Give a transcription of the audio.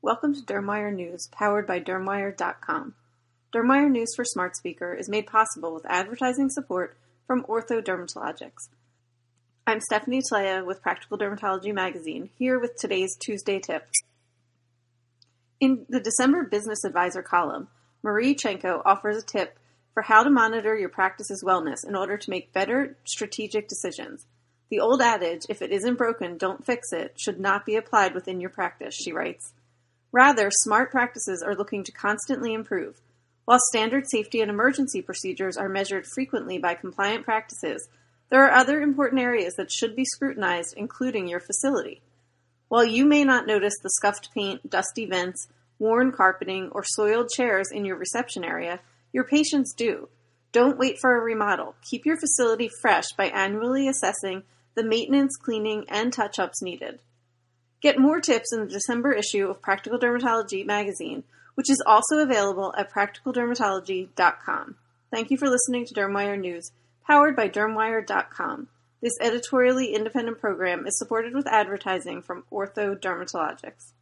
Welcome to Dermwire News, powered by Dermwire.com. Dermwire News for Smart Speaker is made possible with advertising support from Ortho Dermatologics. I'm Stephanie Tlea with Practical Dermatology Magazine, here with today's Tuesday tip. In the December Business Advisor column, Marie Chenko offers a tip for how to monitor your practice's wellness in order to make better strategic decisions. The old adage, if it isn't broken, don't fix it, should not be applied within your practice, she writes. Rather, smart practices are looking to constantly improve. While standard safety and emergency procedures are measured frequently by compliant practices, there are other important areas that should be scrutinized, including your facility. While you may not notice the scuffed paint, dusty vents, worn carpeting, or soiled chairs in your reception area, your patients do. Don't wait for a remodel. Keep your facility fresh by annually assessing the maintenance, cleaning, and touch ups needed. Get more tips in the December issue of Practical Dermatology magazine, which is also available at practicaldermatology.com. Thank you for listening to Dermwire News, powered by dermwire.com. This editorially independent program is supported with advertising from Ortho Dermatologics.